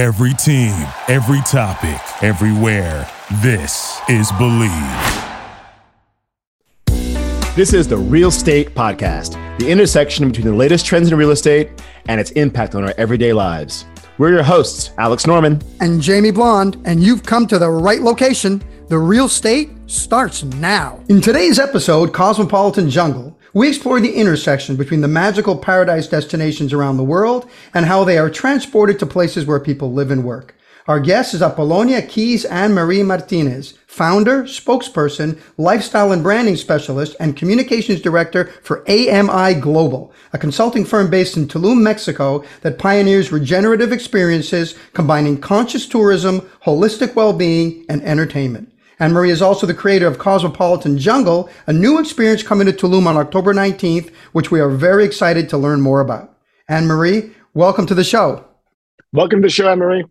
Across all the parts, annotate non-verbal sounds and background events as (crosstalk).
Every team, every topic, everywhere. This is Believe. This is the Real Estate Podcast, the intersection between the latest trends in real estate and its impact on our everyday lives. We're your hosts, Alex Norman and Jamie Blonde, and you've come to the right location. The real estate starts now. In today's episode, Cosmopolitan Jungle, we explore the intersection between the magical paradise destinations around the world and how they are transported to places where people live and work. Our guest is Apollonia Keys Anne Marie Martinez, founder, spokesperson, lifestyle and branding specialist, and communications director for AMI Global, a consulting firm based in Tulum, Mexico that pioneers regenerative experiences combining conscious tourism, holistic well-being, and entertainment. Anne Marie is also the creator of Cosmopolitan Jungle, a new experience coming to Tulum on October 19th, which we are very excited to learn more about. Anne Marie, welcome to the show. Welcome to the show, Anne Marie.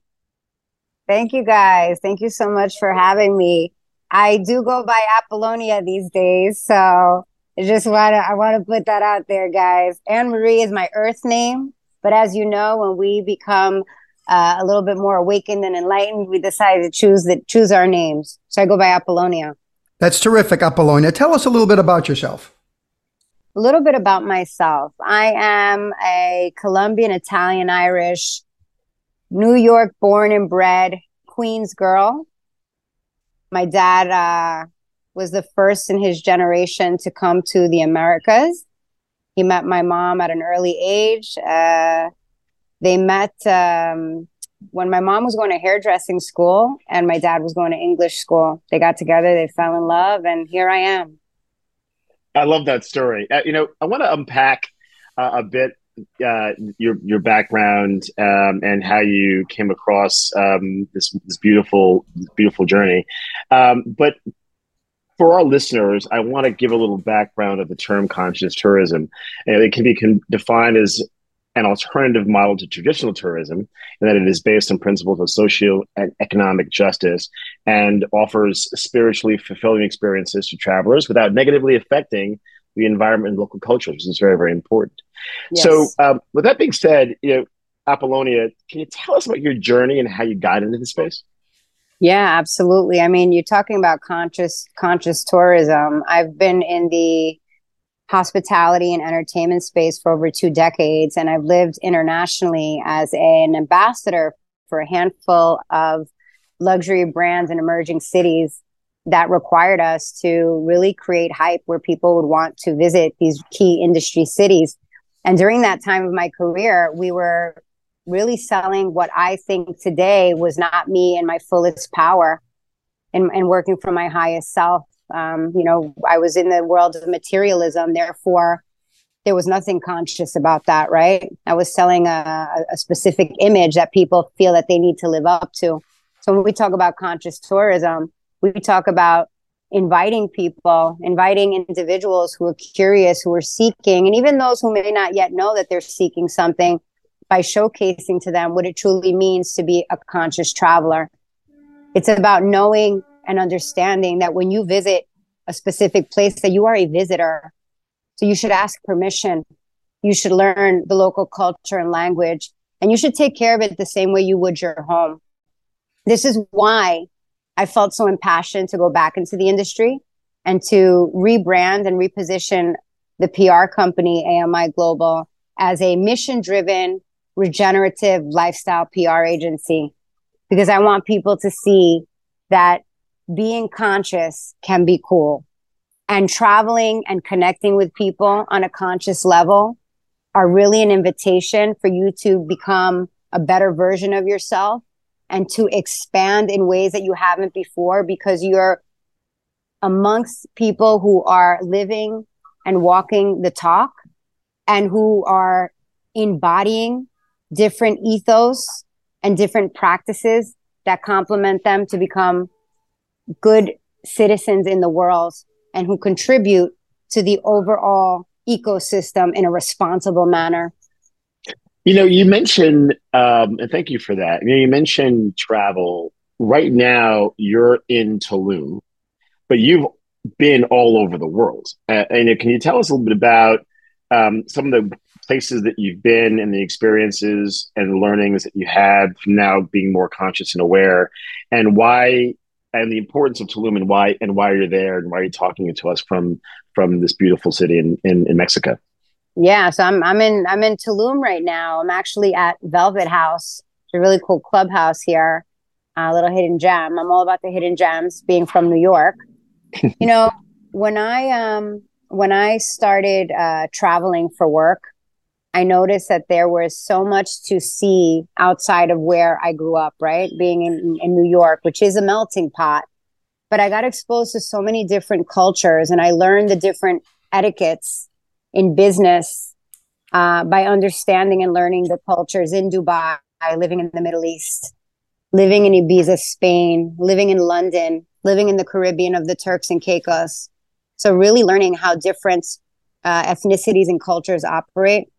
Thank you guys. Thank you so much for having me. I do go by Apollonia these days, so I just want to I want to put that out there, guys. Anne Marie is my Earth name, but as you know, when we become uh, a little bit more awakened and enlightened, we decide to choose that choose our names. So I go by Apollonia. That's terrific, Apollonia. Tell us a little bit about yourself. A little bit about myself. I am a Colombian, Italian, Irish, New York born and bred Queens girl. My dad uh, was the first in his generation to come to the Americas. He met my mom at an early age. Uh, they met um, when my mom was going to hairdressing school and my dad was going to English school. They got together, they fell in love, and here I am. I love that story. Uh, you know, I want to unpack uh, a bit uh, your your background um, and how you came across um, this this beautiful beautiful journey. Um, but for our listeners, I want to give a little background of the term conscious tourism. And it can be con- defined as an alternative model to traditional tourism, in that it is based on principles of social and economic justice and offers spiritually fulfilling experiences to travelers without negatively affecting the environment and local culture, which is very, very important. Yes. So, um, with that being said, you know, Apollonia, can you tell us about your journey and how you got into the space? Yeah, absolutely. I mean, you're talking about conscious conscious tourism. I've been in the hospitality and entertainment space for over two decades. And I've lived internationally as an ambassador for a handful of luxury brands in emerging cities that required us to really create hype where people would want to visit these key industry cities. And during that time of my career, we were really selling what I think today was not me in my fullest power and, and working for my highest self um, you know, I was in the world of materialism, therefore, there was nothing conscious about that, right? I was selling a, a specific image that people feel that they need to live up to. So when we talk about conscious tourism, we talk about inviting people, inviting individuals who are curious, who are seeking, and even those who may not yet know that they're seeking something by showcasing to them what it truly means to be a conscious traveler. It's about knowing and understanding that when you visit a specific place that you are a visitor so you should ask permission. You should learn the local culture and language and you should take care of it the same way you would your home. This is why i felt so impassioned to go back into the industry and to rebrand and reposition the pr company ami global as a mission driven regenerative lifestyle pr agency. Because i want people to see that being conscious can be cool. And traveling and connecting with people on a conscious level are really an invitation for you to become a better version of yourself and to expand in ways that you haven't before because you're amongst people who are living and walking the talk and who are embodying different ethos and different practices that complement them to become good citizens in the world and who contribute to the overall ecosystem in a responsible manner. You know, you mentioned, um, and thank you for that. You know, you mentioned travel. Right now, you're in Tulum, but you've been all over the world. Uh, and can you tell us a little bit about um, some of the places that you've been and the experiences and learnings that you had from now being more conscious and aware, and why and the importance of Tulum and why and why you're there and why are you're talking to us from from this beautiful city in, in, in Mexico. Yeah, so I'm I'm in I'm in Tulum right now. I'm actually at Velvet House, it's a really cool clubhouse here, a little hidden gem. I'm all about the hidden gems, being from New York. (laughs) you know, when I um when I started uh, traveling for work, I noticed that there was so much to see outside of where I grew up, right? Being in, in New York, which is a melting pot. But I got exposed to so many different cultures and I learned the different etiquettes in business uh, by understanding and learning the cultures in Dubai, living in the Middle East, living in Ibiza, Spain, living in London, living in the Caribbean of the Turks and Caicos. So, really learning how different uh, ethnicities and cultures operate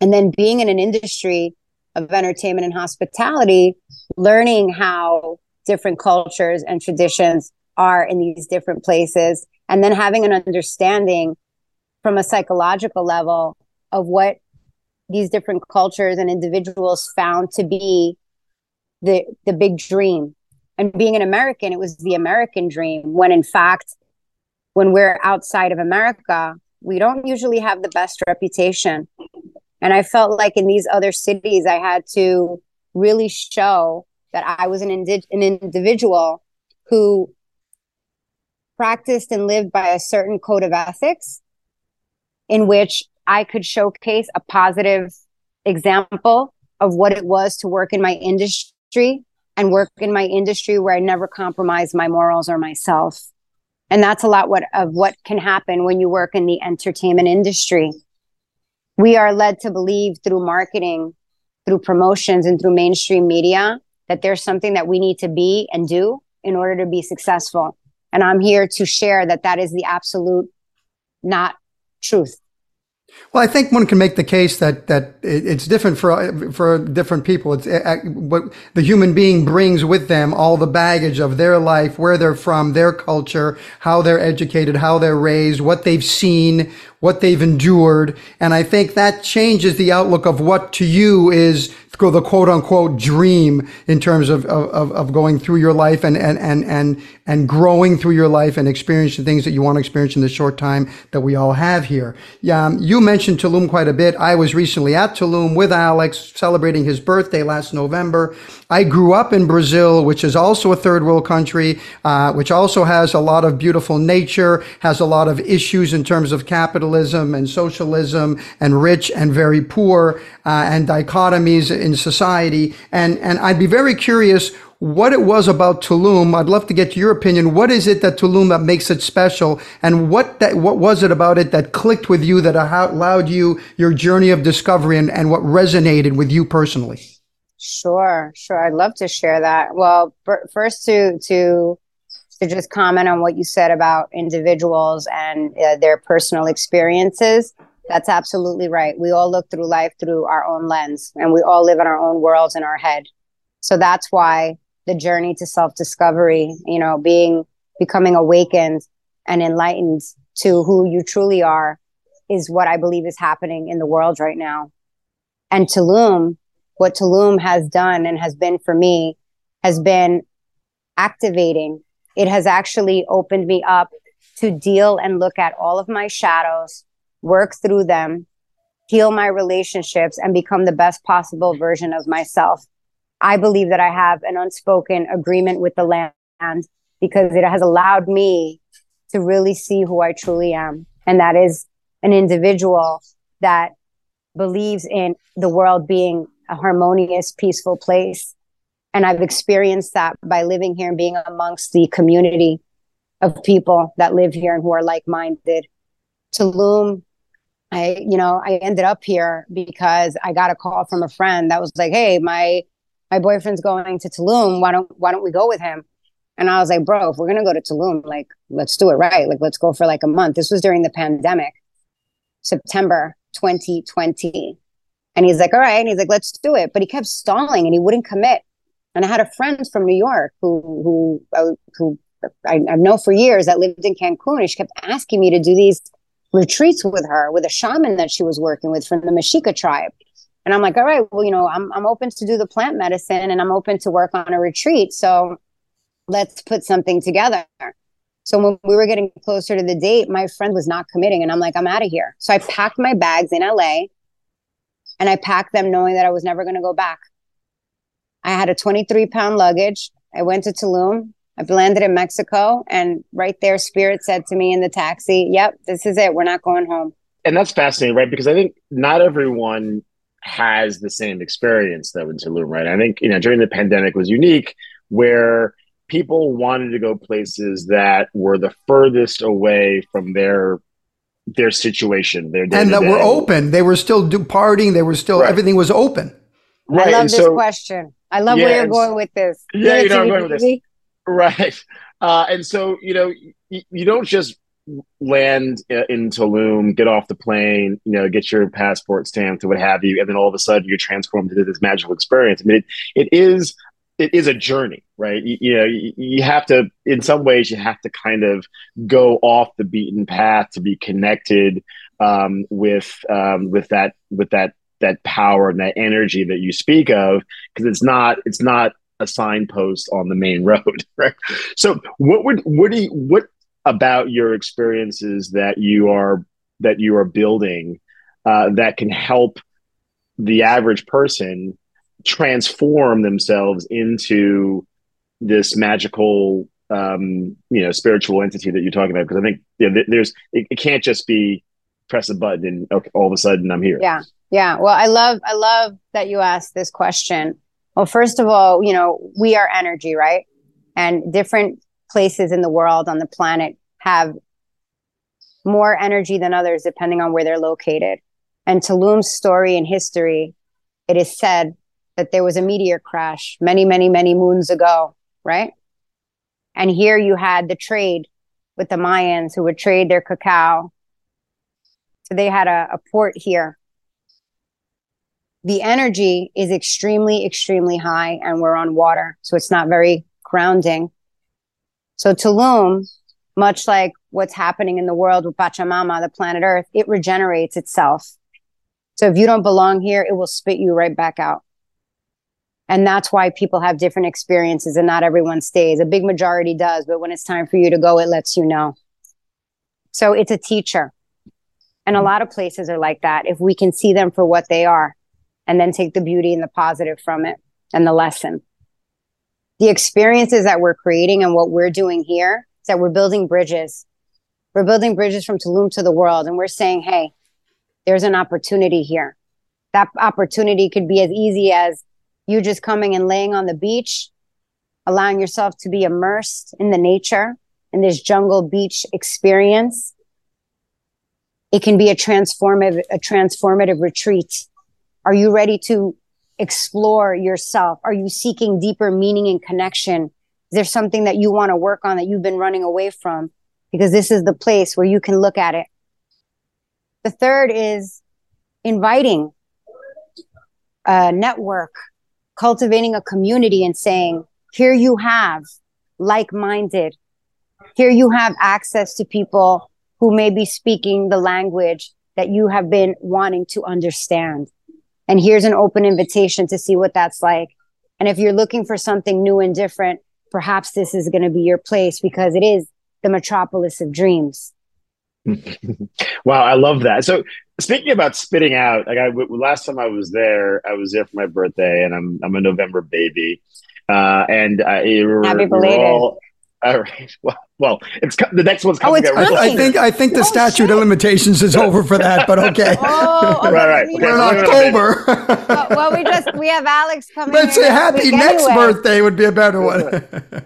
and then being in an industry of entertainment and hospitality, learning how different cultures and traditions are in these different places, and then having an understanding from a psychological level of what these different cultures and individuals found to be the the big dream. And being an american it was the american dream when in fact when we're outside of america we don't usually have the best reputation and I felt like in these other cities, I had to really show that I was an, indi- an individual who practiced and lived by a certain code of ethics in which I could showcase a positive example of what it was to work in my industry and work in my industry where I never compromised my morals or myself. And that's a lot what, of what can happen when you work in the entertainment industry we are led to believe through marketing, through promotions, and through mainstream media that there's something that we need to be and do in order to be successful. And I'm here to share that that is the absolute not truth. Well, I think one can make the case that that it's different for for different people. It's what the human being brings with them, all the baggage of their life, where they're from, their culture, how they're educated, how they're raised, what they've seen, what they've endured. And I think that changes the outlook of what to you is the quote unquote dream in terms of, of, of going through your life and, and, and, and, and growing through your life and experiencing things that you want to experience in the short time that we all have here. Yeah, um, you mentioned Tulum quite a bit. I was recently at Tulum with Alex celebrating his birthday last November. I grew up in Brazil, which is also a third world country, uh, which also has a lot of beautiful nature, has a lot of issues in terms of capitalism and socialism and rich and very poor uh, and dichotomies in society. And, and I'd be very curious what it was about Tulum. I'd love to get your opinion. What is it that Tulum that makes it special, and what that what was it about it that clicked with you that allowed you your journey of discovery, and, and what resonated with you personally? Sure, sure. I'd love to share that. Well, first to to to just comment on what you said about individuals and uh, their personal experiences. That's absolutely right. We all look through life through our own lens, and we all live in our own worlds in our head. So that's why the journey to self discovery, you know, being becoming awakened and enlightened to who you truly are, is what I believe is happening in the world right now. And Tulum what Tulum has done and has been for me has been activating. It has actually opened me up to deal and look at all of my shadows, work through them, heal my relationships, and become the best possible version of myself. I believe that I have an unspoken agreement with the land because it has allowed me to really see who I truly am. And that is an individual that believes in the world being a harmonious, peaceful place. And I've experienced that by living here and being amongst the community of people that live here and who are like minded. Tulum, I, you know, I ended up here because I got a call from a friend that was like, Hey, my, my boyfriend's going to Tulum. Why don't, why don't we go with him? And I was like, bro, if we're going to go to Tulum, like, let's do it right. Like, let's go for like a month. This was during the pandemic, September 2020. And he's like, all right. And he's like, let's do it. But he kept stalling and he wouldn't commit. And I had a friend from New York who who uh, who I, I know for years that lived in Cancun, and she kept asking me to do these retreats with her with a shaman that she was working with from the Mexica tribe. And I'm like, all right, well, you know, I'm I'm open to do the plant medicine and I'm open to work on a retreat. So let's put something together. So when we were getting closer to the date, my friend was not committing and I'm like, I'm out of here. So I packed my bags in LA and I packed them knowing that I was never going to go back. I had a 23 pound luggage. I went to Tulum. I've landed in Mexico, and right there, Spirit said to me in the taxi, Yep, this is it. We're not going home. And that's fascinating, right? Because I think not everyone has the same experience though in Tulum, right? I think, you know, during the pandemic was unique where people wanted to go places that were the furthest away from their their situation, their and that were open. They were still do partying. They were still right. everything was open. Right. I love and this so, question. I love yeah, where you're going with this. Yeah, you know, I'm going with this. (laughs) Right. Uh, and so, you know, you, you don't just land in Tulum, get off the plane, you know, get your passport stamped or what have you, and then all of a sudden you're transformed into this magical experience. I mean, it, it is it is a journey, right? You, you know, you, you, have to, in some ways, you have to kind of go off the beaten path to be connected um, with um, with that with that that power and that energy that you speak of, because it's not it's not a signpost on the main (laughs) road, right? So, what would what do you, what about your experiences that you are that you are building uh, that can help the average person transform themselves into this magical um, you know spiritual entity that you're talking about? Because i think you know, there's it, it, can't just be press a button and okay, all of a sudden i'm here. Yeah yeah well i love i love that you asked this question well first of all you know we are energy right and different places in the world on the planet have more energy than others depending on where they're located. And Tulum's story and history, it is said that there was a meteor crash many, many, many moons ago, right? And here you had the trade with the Mayans who would trade their cacao. So they had a, a port here. The energy is extremely, extremely high, and we're on water. So it's not very grounding. So Tulum, much like what's happening in the world with Pachamama, the planet Earth, it regenerates itself. So if you don't belong here, it will spit you right back out. And that's why people have different experiences and not everyone stays. A big majority does, but when it's time for you to go, it lets you know. So it's a teacher. And a lot of places are like that. If we can see them for what they are and then take the beauty and the positive from it and the lesson the experiences that we're creating and what we're doing here is that we're building bridges. We're building bridges from Tulum to the world. And we're saying, hey, there's an opportunity here. That opportunity could be as easy as you just coming and laying on the beach, allowing yourself to be immersed in the nature in this jungle beach experience. It can be a transformative, a transformative retreat. Are you ready to explore yourself? Are you seeking deeper meaning and connection? Is there something that you want to work on that you've been running away from? Because this is the place where you can look at it. The third is inviting a network, cultivating a community and saying, here you have like minded. Here you have access to people who may be speaking the language that you have been wanting to understand. And here's an open invitation to see what that's like. And if you're looking for something new and different, perhaps this is going to be your place because it is the metropolis of dreams. (laughs) wow, I love that. So speaking about spitting out, like I last time I was there, I was there for my birthday, and I'm I'm a November baby, uh, and I, happy belated. All, all right. (laughs) Well, well, it's the next one's coming. Oh, I, I, think I think the oh, statute shit. of limitations is over for that, but (laughs) okay. oh, (laughs) okay. right, right. We're in October. well, well, we just we have Alex coming. Let's say happy next anyway. birthday would be a better one.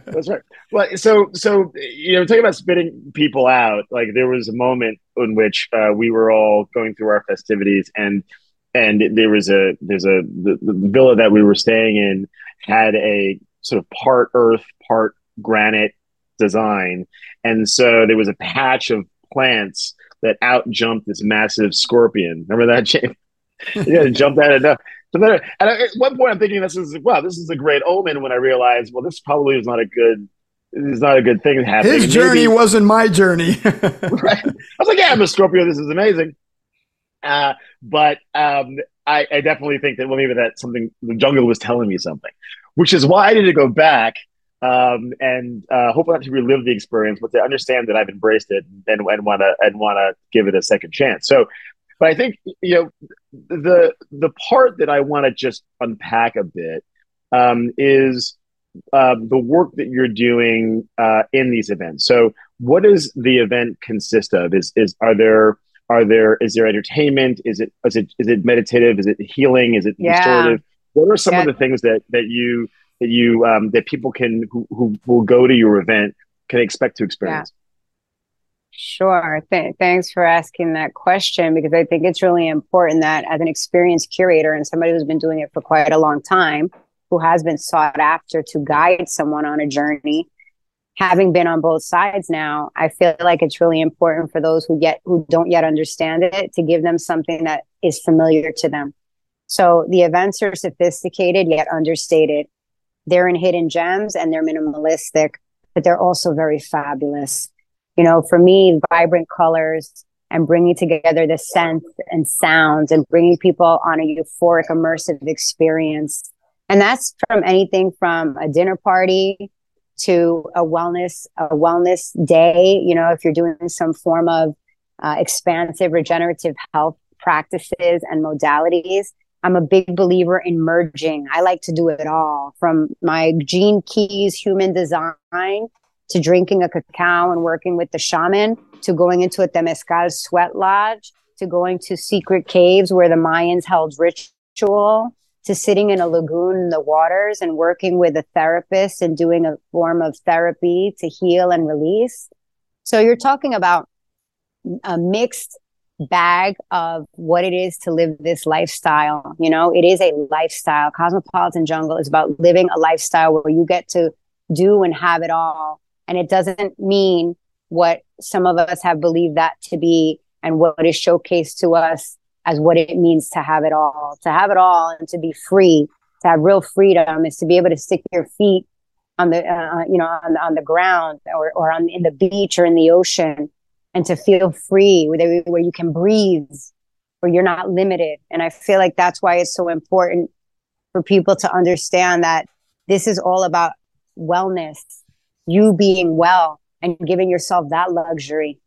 That's right. Well, so so you know, talking about spitting people out, like there was a moment in which uh, we were all going through our festivities, and and there was a there's a the, the villa that we were staying in had a sort of part earth, part granite design. And so there was a patch of plants that out jumped this massive scorpion. Remember that, James? (laughs) yeah, jumped out of enough. And at one point, I'm thinking this is wow, this is a great omen. When I realized, well, this probably is not a good is not a good thing happening. His journey Maybe, wasn't my journey. (laughs) (laughs) right. I was like, yeah, I'm a Scorpio. This is amazing. Uh, but um, I, I, definitely think that well, maybe that something the jungle was telling me something, which is why I need to go back um, and uh, hopefully not to relive the experience, but to understand that I've embraced it and and want to and want to give it a second chance. So, but I think you know the the part that I want to just unpack a bit um, is uh, the work that you're doing uh, in these events. So, what does the event consist of? Is is are there are there is there entertainment? Is it is it is it meditative? Is it healing? Is it yeah. restorative? What are some yeah. of the things that that you that you um, that people can who, who will go to your event can expect to experience? Yeah. Sure. Th- thanks for asking that question because I think it's really important that as an experienced curator and somebody who's been doing it for quite a long time, who has been sought after to guide someone on a journey, having been on both sides now, I feel like it's really important for those who yet who don't yet understand it to give them something that is familiar to them. So the events are sophisticated yet understated. They're in hidden gems and they're minimalistic, but they're also very fabulous. You know, for me, vibrant colors and bringing together the scents and sounds and bringing people on a euphoric, immersive experience and that's from anything from a dinner party to a wellness a wellness day you know if you're doing some form of uh, expansive regenerative health practices and modalities i'm a big believer in merging i like to do it all from my gene keys human design to drinking a cacao and working with the shaman to going into a temescal sweat lodge to going to secret caves where the mayans held ritual to sitting in a lagoon in the waters and working with a therapist and doing a form of therapy to heal and release. So you're talking about a mixed bag of what it is to live this lifestyle. You know, it is a lifestyle. Cosmopolitan Jungle is about living a lifestyle where you get to do and have it all. And it doesn't mean what some of us have believed that to be and what is showcased to us as what it means to have it all. To have it all and to be free, to have real freedom is to be able to stick your feet on the uh, you know on, on the ground or or on in the beach or in the ocean and to feel free where, where you can breathe where you're not limited and i feel like that's why it's so important for people to understand that this is all about wellness you being well and giving yourself that luxury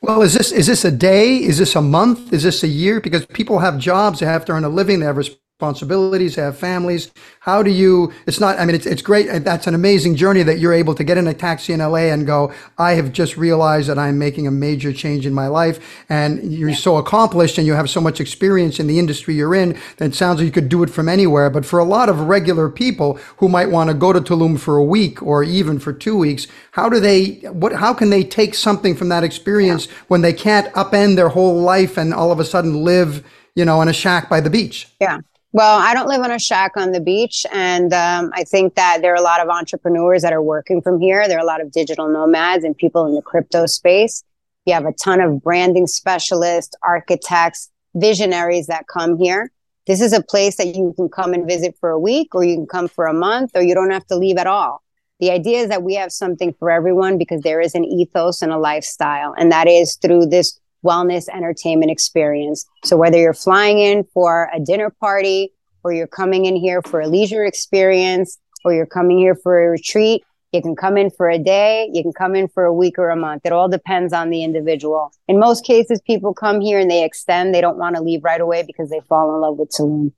well, is this is this a day? Is this a month? Is this a year? Because people have jobs, they have to earn a living, they have responsibilities, they have families. How do you? It's not. I mean, it's it's great. That's an amazing journey that you're able to get in a taxi in LA and go. I have just realized that I'm making a major change in my life, and you're yeah. so accomplished and you have so much experience in the industry you're in that it sounds like you could do it from anywhere. But for a lot of regular people who might want to go to Tulum for a week or even for two weeks, how do they? What? How can they take something from that experience yeah. when they can't upend their whole life and all of a sudden live? you know, in a shack by the beach. Yeah. Well, I don't live on a shack on the beach. And um, I think that there are a lot of entrepreneurs that are working from here. There are a lot of digital nomads and people in the crypto space. You have a ton of branding specialists, architects, visionaries that come here. This is a place that you can come and visit for a week, or you can come for a month, or you don't have to leave at all. The idea is that we have something for everyone because there is an ethos and a lifestyle, and that is through this wellness entertainment experience. So whether you're flying in for a dinner party or you're coming in here for a leisure experience or you're coming here for a retreat, you can come in for a day, you can come in for a week or a month. It all depends on the individual. In most cases, people come here and they extend. They don't want to leave right away because they fall in love with Tulum.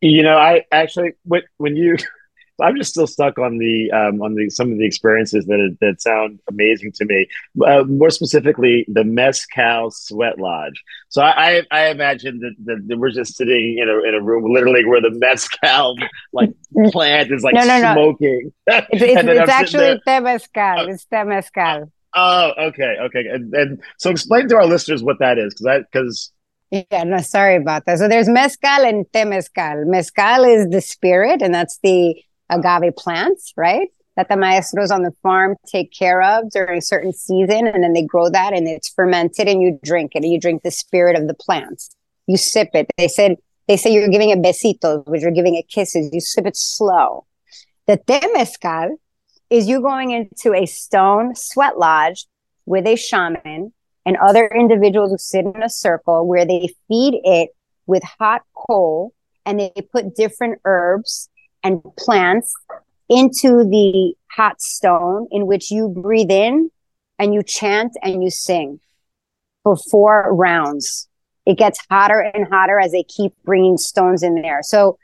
You know, I actually when when you (laughs) I'm just still stuck on the um, on the some of the experiences that that sound amazing to me. Uh, more specifically, the Mezcal Sweat Lodge. So I I, I imagine that, that, we're just sitting in a in a room literally where the mezcal like (laughs) plant is like no, no, smoking. No. (laughs) It's, it's, it's actually temescal. It's temescal. Oh, okay, okay. And, and so explain to our listeners what that is, because that because yeah, no, sorry about that. So there's mezcal and temescal. Mezcal is the spirit, and that's the agave plants, right? That the maestros on the farm take care of during a certain season. And then they grow that and it's fermented and you drink it. And you drink the spirit of the plants. You sip it. They said, they say you're giving it besitos, which you're giving it kisses. You sip it slow. The temescal is you going into a stone sweat lodge with a shaman and other individuals who sit in a circle where they feed it with hot coal and they put different herbs and plants into the hot stone in which you breathe in and you chant and you sing for four rounds. It gets hotter and hotter as they keep bringing stones in there. So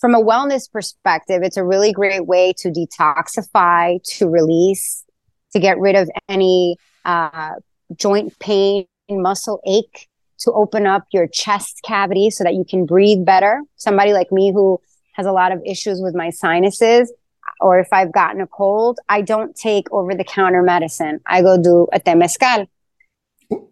from a wellness perspective, it's a really great way to detoxify, to release, to get rid of any uh, joint pain, muscle ache, to open up your chest cavity so that you can breathe better. Somebody like me who has a lot of issues with my sinuses, or if I've gotten a cold, I don't take over the counter medicine. I go do a temescal.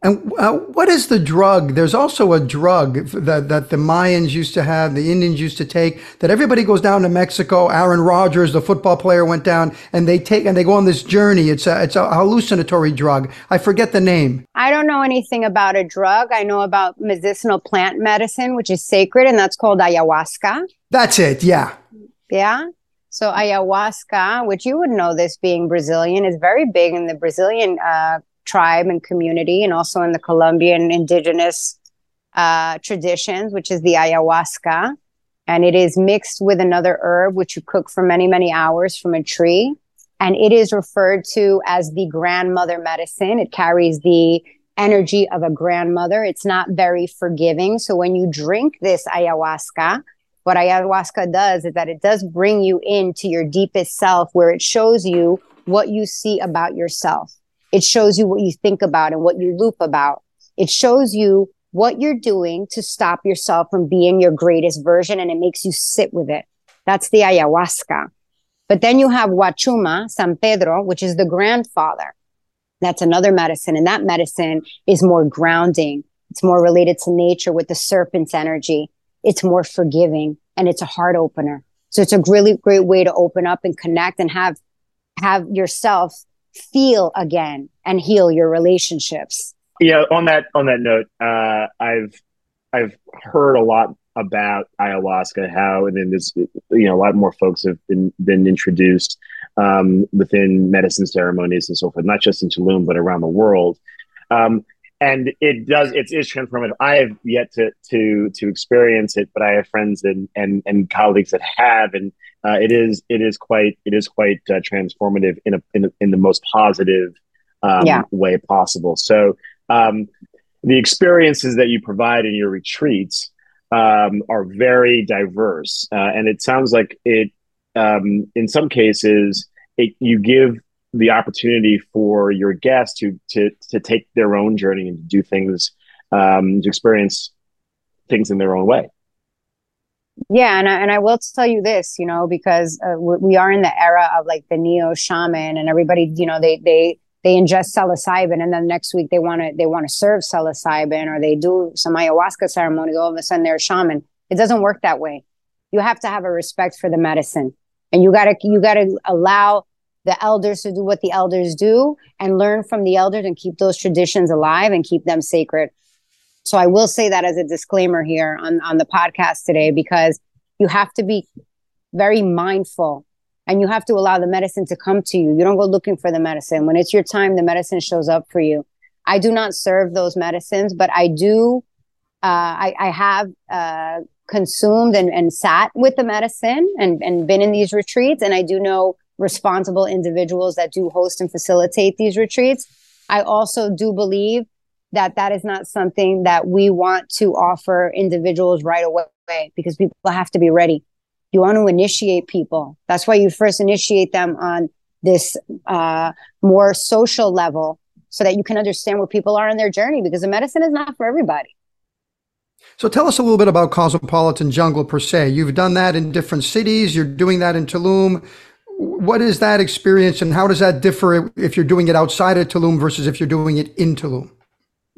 And uh, what is the drug? There's also a drug that, that the Mayans used to have, the Indians used to take, that everybody goes down to Mexico. Aaron Rodgers, the football player, went down and they take and they go on this journey. It's a, it's a hallucinatory drug. I forget the name. I don't know anything about a drug. I know about medicinal plant medicine, which is sacred, and that's called ayahuasca. That's it. Yeah. Yeah. So ayahuasca, which you would know this being Brazilian, is very big in the Brazilian uh, tribe and community, and also in the Colombian indigenous uh, traditions, which is the ayahuasca. And it is mixed with another herb, which you cook for many, many hours from a tree. And it is referred to as the grandmother medicine. It carries the energy of a grandmother. It's not very forgiving. So when you drink this ayahuasca, what ayahuasca does is that it does bring you into your deepest self where it shows you what you see about yourself. It shows you what you think about and what you loop about. It shows you what you're doing to stop yourself from being your greatest version and it makes you sit with it. That's the ayahuasca. But then you have Huachuma, San Pedro, which is the grandfather. That's another medicine. And that medicine is more grounding. It's more related to nature with the serpent's energy. It's more forgiving and it's a heart opener. So it's a really great way to open up and connect and have, have yourself feel again and heal your relationships. Yeah, on that on that note, uh, I've I've heard a lot about ayahuasca, how and then this you know a lot more folks have been been introduced um, within medicine ceremonies and so forth, not just in Tulum but around the world. Um, and it does it is transformative. I have yet to to to experience it, but I have friends and and and colleagues that have, and uh, it is it is quite it is quite uh, transformative in a, in a, in the most positive um, yeah. way possible. So um, the experiences that you provide in your retreats um, are very diverse, uh, and it sounds like it um, in some cases it, you give the opportunity for your guests to to to take their own journey and to do things um, to experience things in their own way. Yeah, and I, and I will tell you this, you know, because uh, we are in the era of like the neo shaman, and everybody, you know, they they they ingest psilocybin, and then next week they want to they want to serve psilocybin, or they do some ayahuasca ceremony. All of a sudden, they're a shaman. It doesn't work that way. You have to have a respect for the medicine, and you gotta you gotta allow the elders to do what the elders do, and learn from the elders, and keep those traditions alive and keep them sacred. So I will say that as a disclaimer here on, on the podcast today, because you have to be very mindful and you have to allow the medicine to come to you. You don't go looking for the medicine. When it's your time, the medicine shows up for you. I do not serve those medicines, but I do, uh, I, I, have uh, consumed and, and sat with the medicine and, and been in these retreats. And I do know responsible individuals that do host and facilitate these retreats. I also do believe that that is not something that we want to offer individuals right away because people have to be ready. You want to initiate people. That's why you first initiate them on this uh, more social level so that you can understand where people are in their journey because the medicine is not for everybody. So tell us a little bit about Cosmopolitan Jungle per se. You've done that in different cities. You're doing that in Tulum. What is that experience and how does that differ if you're doing it outside of Tulum versus if you're doing it in Tulum?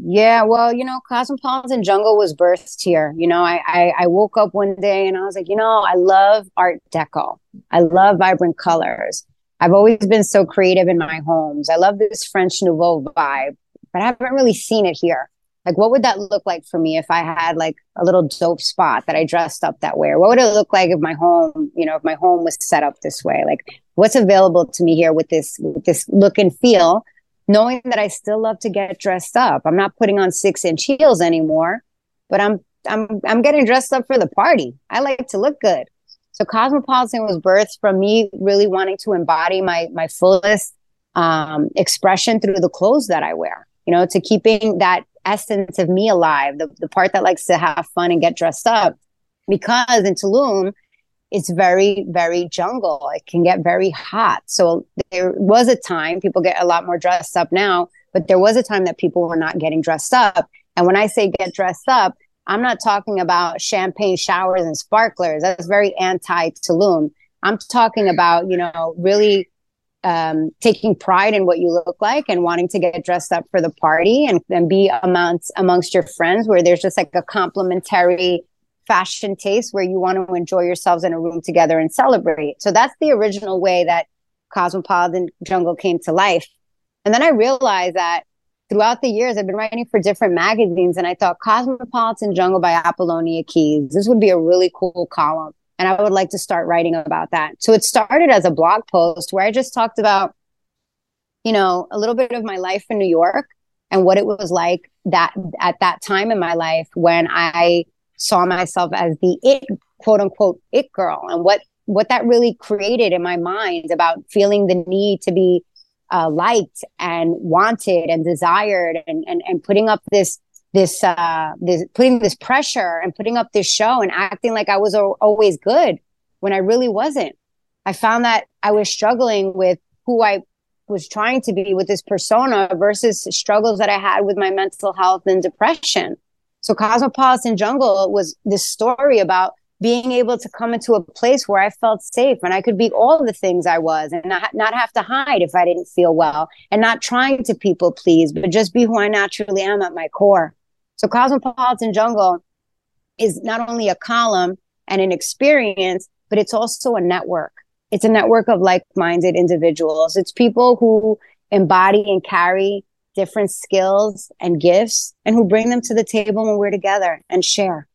Yeah, well, you know, Cosmopolitan Jungle was birthed here. You know, I, I, I woke up one day and I was like, you know, I love Art Deco. I love vibrant colors. I've always been so creative in my homes. I love this French Nouveau vibe, but I haven't really seen it here. Like, what would that look like for me if I had like a little dope spot that I dressed up that way? Or what would it look like if my home, you know, if my home was set up this way? Like, what's available to me here with this with this look and feel, knowing that I still love to get dressed up. I'm not putting on six inch heels anymore, but I'm I'm I'm getting dressed up for the party. I like to look good. So Cosmopolitan was birthed from me really wanting to embody my my fullest um, expression through the clothes that I wear. You know, to keeping that essence of me alive, the, the part that likes to have fun and get dressed up. Because in Tulum, it's very, very jungle. It can get very hot. So there was a time, people get a lot more dressed up now, but there was a time that people were not getting dressed up. And when I say get dressed up, I'm not talking about champagne showers and sparklers. That's very anti Tulum. I'm talking about, you know, really um, taking pride in what you look like and wanting to get dressed up for the party and, and be amongst amongst your friends where there's just like a complementary fashion taste where you want to enjoy yourselves in a room together and celebrate. So that's the original way that Cosmopolitan Jungle came to life. And then I realized that throughout the years, I've been writing for different magazines, and I thought Cosmopolitan Jungle by Apollonia Keys, this would be a really cool column. And I would like to start writing about that. So it started as a blog post where I just talked about, you know, a little bit of my life in New York and what it was like that at that time in my life when I saw myself as the it quote unquote it girl and what what that really created in my mind about feeling the need to be uh, liked and wanted and desired and, and and putting up this this uh this putting this pressure and putting up this show and acting like I was o- always good when I really wasn't. I found that I was struggling with who I was trying to be with this persona versus struggles that I had with my mental health and depression. So Cosmopolitan Jungle was this story about being able to come into a place where I felt safe and I could be all the things I was and not, not have to hide if I didn't feel well and not trying to people please, but just be who I naturally am at my core. So Cosmopolitan Jungle is not only a column and an experience, but it's also a network. It's a network of like-minded individuals. It's people who embody and carry different skills and gifts and who bring them to the table when we're together and share.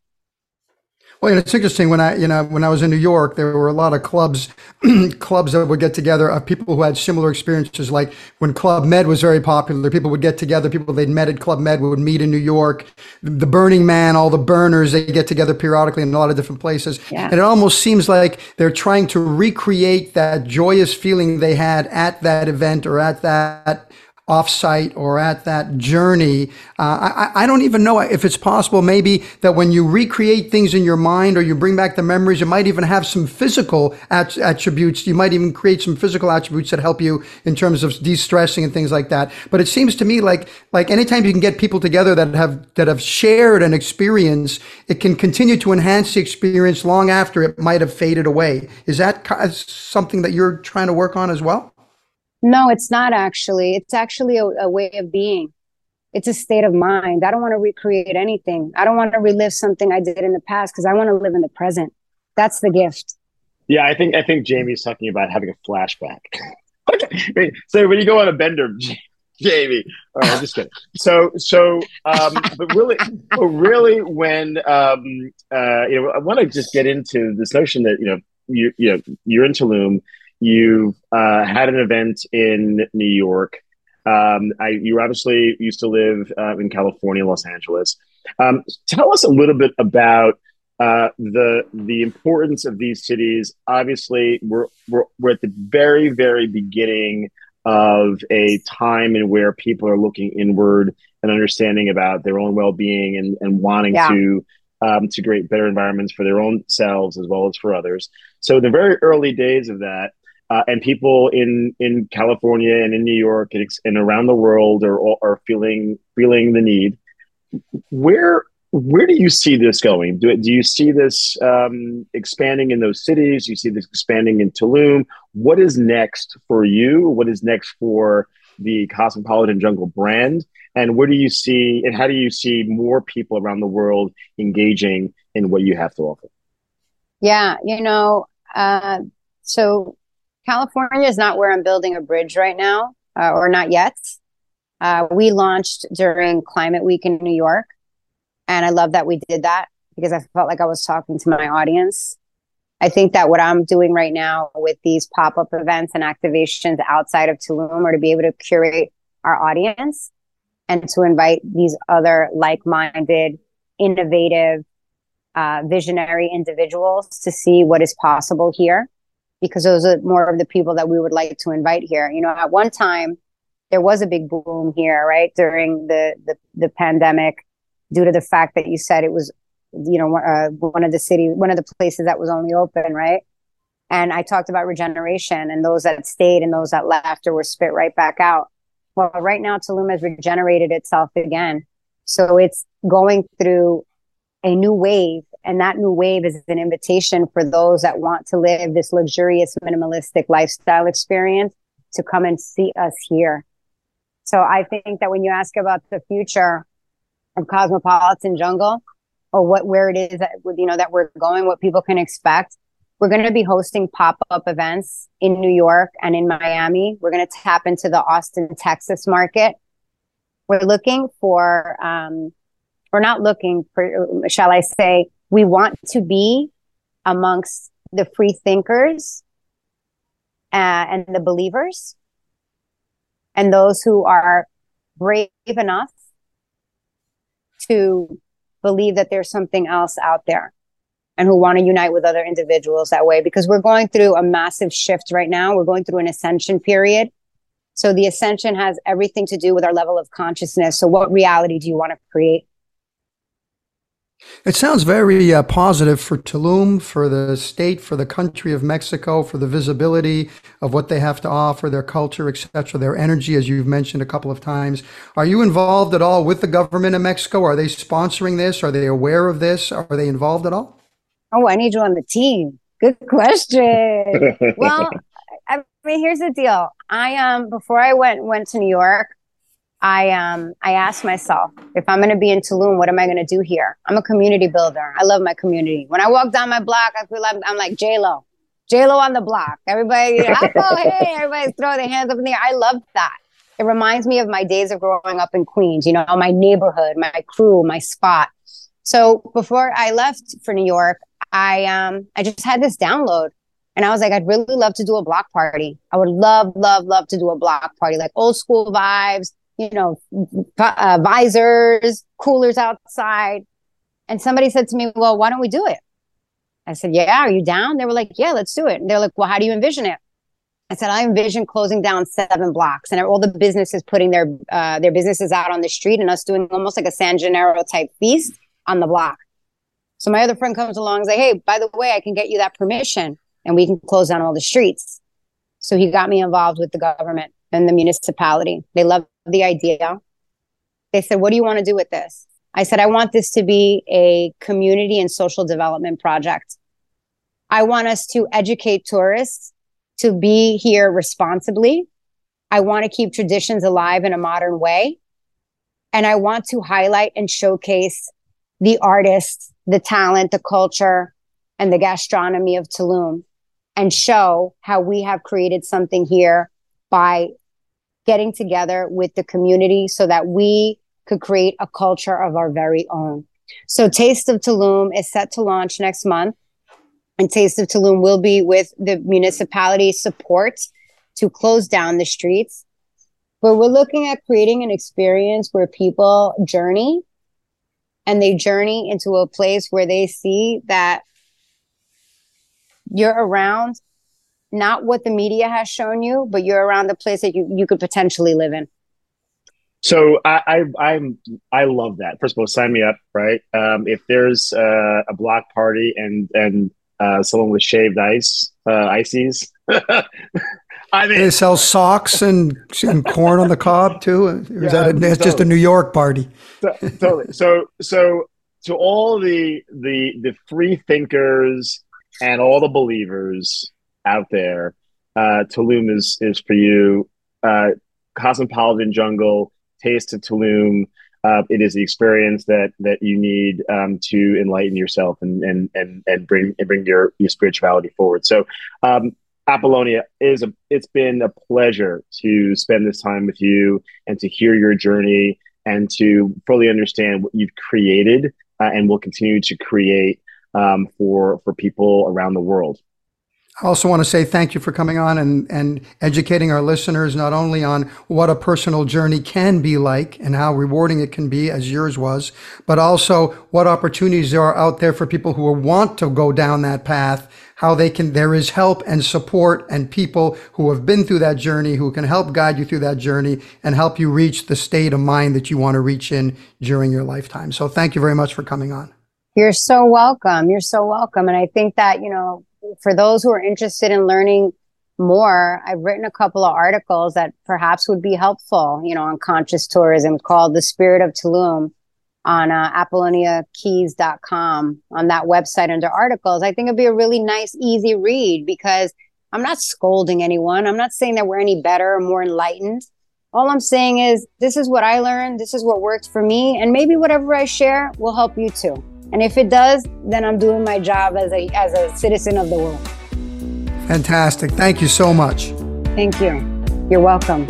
Well, it's interesting when I, you know, when I was in New York, there were a lot of clubs, (clears throat) clubs that would get together of people who had similar experiences. Like when Club Med was very popular, people would get together. People they'd met at Club Med would meet in New York. The Burning Man, all the burners, they get together periodically in a lot of different places. Yeah. And it almost seems like they're trying to recreate that joyous feeling they had at that event or at that offsite or at that journey. Uh, I, I, don't even know if it's possible, maybe that when you recreate things in your mind or you bring back the memories, you might even have some physical at- attributes. You might even create some physical attributes that help you in terms of de-stressing and things like that. But it seems to me like like anytime you can get people together that have that have shared an experience, it can continue to enhance the experience long after it might have faded away. Is that something that you're trying to work on as well? No, it's not actually. It's actually a, a way of being. It's a state of mind. I don't want to recreate anything. I don't want to relive something I did in the past because I want to live in the present. That's the gift. Yeah, I think I think Jamie's talking about having a flashback. (laughs) okay, so when you go on a bender, (laughs) Jamie. All right, I'm just kidding. So, so, um, but really, but really, when um, uh, you know, I want to just get into this notion that you know, you you know, you're in Tulum, You've uh, had an event in New York. Um, I, you obviously used to live uh, in California, Los Angeles. Um, tell us a little bit about uh, the the importance of these cities. Obviously, we're, we're we're at the very very beginning of a time in where people are looking inward and understanding about their own well being and and wanting yeah. to um, to create better environments for their own selves as well as for others. So, the very early days of that, uh, and people in in California and in New York and, and around the world are are feeling feeling the need. Where where do you see this going? Do, do you see this um, expanding in those cities? You see this expanding in Tulum? What is next for you? What is next for the Cosmopolitan Jungle brand? And where do you see, and how do you see more people around the world engaging in what you have to offer? Yeah, you know, uh, so California is not where I'm building a bridge right now, uh, or not yet. Uh, we launched during Climate Week in New York. And I love that we did that because I felt like I was talking to my audience. I think that what I'm doing right now with these pop up events and activations outside of Tulum are to be able to curate our audience and to invite these other like minded, innovative, uh, visionary individuals to see what is possible here because those are more of the people that we would like to invite here. You know, at one time, there was a big boom here, right, during the, the, the pandemic due to the fact that you said it was you know uh, one of the cities one of the places that was only open right? And i talked about regeneration and those that stayed and those that left or were spit right back out. Well right now tulum has regenerated itself again. So it's going through a new wave and that new wave is an invitation for those that want to live this luxurious minimalistic lifestyle experience to come and see us here so i think that when you ask about the future of cosmopolitan jungle or what where it is that you know that we're going, what people can expect. We're going to be hosting pop up events in New York and in Miami. We're going to tap into the Austin, Texas market. We're looking for, um, we're not looking for, shall I say, we want to be amongst the free thinkers uh, and the believers and those who are brave enough to believe that there's something else out there and who want to unite with other individuals that way because we're going through a massive shift right now. We're going through an ascension period. So the ascension has everything to do with our level of consciousness. So what reality do you want to create? It sounds very uh, positive for Tulum, for the state, for the country of Mexico, for the visibility of what they have to offer, their culture, etc., their energy, as you've mentioned a couple of times. Are you involved at all with the government of Mexico? Are they sponsoring this? Are they aware of this? Are they involved at all? Oh, I need you on the team. Good question. (laughs) well, I mean, here's the deal. I um before I went went to New York, I um I asked myself if I'm going to be in Tulum, what am I going to do here? I'm a community builder. I love my community. When I walk down my block, I feel like I'm like J Lo, J Lo on the block. Everybody, (laughs) oh hey, everybody's throwing their hands up in the air. I love that. It reminds me of my days of growing up in Queens. You know, my neighborhood, my crew, my spot. So before I left for New York, I um I just had this download. And I was like, I'd really love to do a block party. I would love, love, love to do a block party, like old school vibes, you know, uh, visors, coolers outside. And somebody said to me, Well, why don't we do it? I said, Yeah, are you down? They were like, Yeah, let's do it. And they're like, Well, how do you envision it? I said, I envision closing down seven blocks and all the businesses putting their uh, their businesses out on the street and us doing almost like a San Gennaro type feast on the block. So my other friend comes along and say, Hey, by the way, I can get you that permission and we can close down all the streets. So he got me involved with the government and the municipality. They love the idea. They said, What do you want to do with this? I said, I want this to be a community and social development project. I want us to educate tourists to be here responsibly. I want to keep traditions alive in a modern way. And I want to highlight and showcase the artists, the talent, the culture, and the gastronomy of Tulum and show how we have created something here by getting together with the community so that we could create a culture of our very own. So Taste of Tulum is set to launch next month. And Taste of Tulum will be with the municipality support to close down the streets. But we're looking at creating an experience where people journey and they journey into a place where they see that you're around not what the media has shown you, but you're around the place that you, you could potentially live in. So I, I am I love that. First of all, sign me up, right? Um, if there's uh, a block party and and uh, someone with shaved ice, uh, ices, (laughs) I mean, they sell socks and, and corn on the cob too. Or is yeah, that a, totally. just a New York party? totally. So so to all the the the free thinkers and all the believers out there, uh, Tulum is is for you. Uh, Cosmopolitan Jungle, Taste of Tulum. Uh, it is the experience that that you need um, to enlighten yourself and and and and bring and bring your your spirituality forward. So, um, Apollonia is a, it's been a pleasure to spend this time with you and to hear your journey and to fully understand what you've created uh, and will continue to create um, for for people around the world. I also want to say thank you for coming on and, and educating our listeners not only on what a personal journey can be like and how rewarding it can be, as yours was, but also what opportunities there are out there for people who want to go down that path, how they can, there is help and support and people who have been through that journey who can help guide you through that journey and help you reach the state of mind that you want to reach in during your lifetime. So thank you very much for coming on. You're so welcome. You're so welcome. And I think that, you know, for those who are interested in learning more, I've written a couple of articles that perhaps would be helpful, you know, on conscious tourism called The Spirit of Tulum on uh, apolloniakeys.com on that website under articles. I think it'd be a really nice, easy read because I'm not scolding anyone. I'm not saying that we're any better or more enlightened. All I'm saying is this is what I learned. This is what worked for me. And maybe whatever I share will help you too. And if it does, then I'm doing my job as a, as a citizen of the world. Fantastic. Thank you so much. Thank you. You're welcome.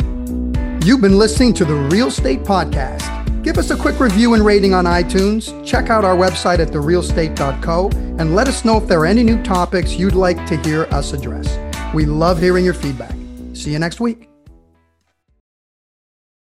You've been listening to the Real Estate Podcast. Give us a quick review and rating on iTunes. Check out our website at therealestate.co and let us know if there are any new topics you'd like to hear us address. We love hearing your feedback. See you next week.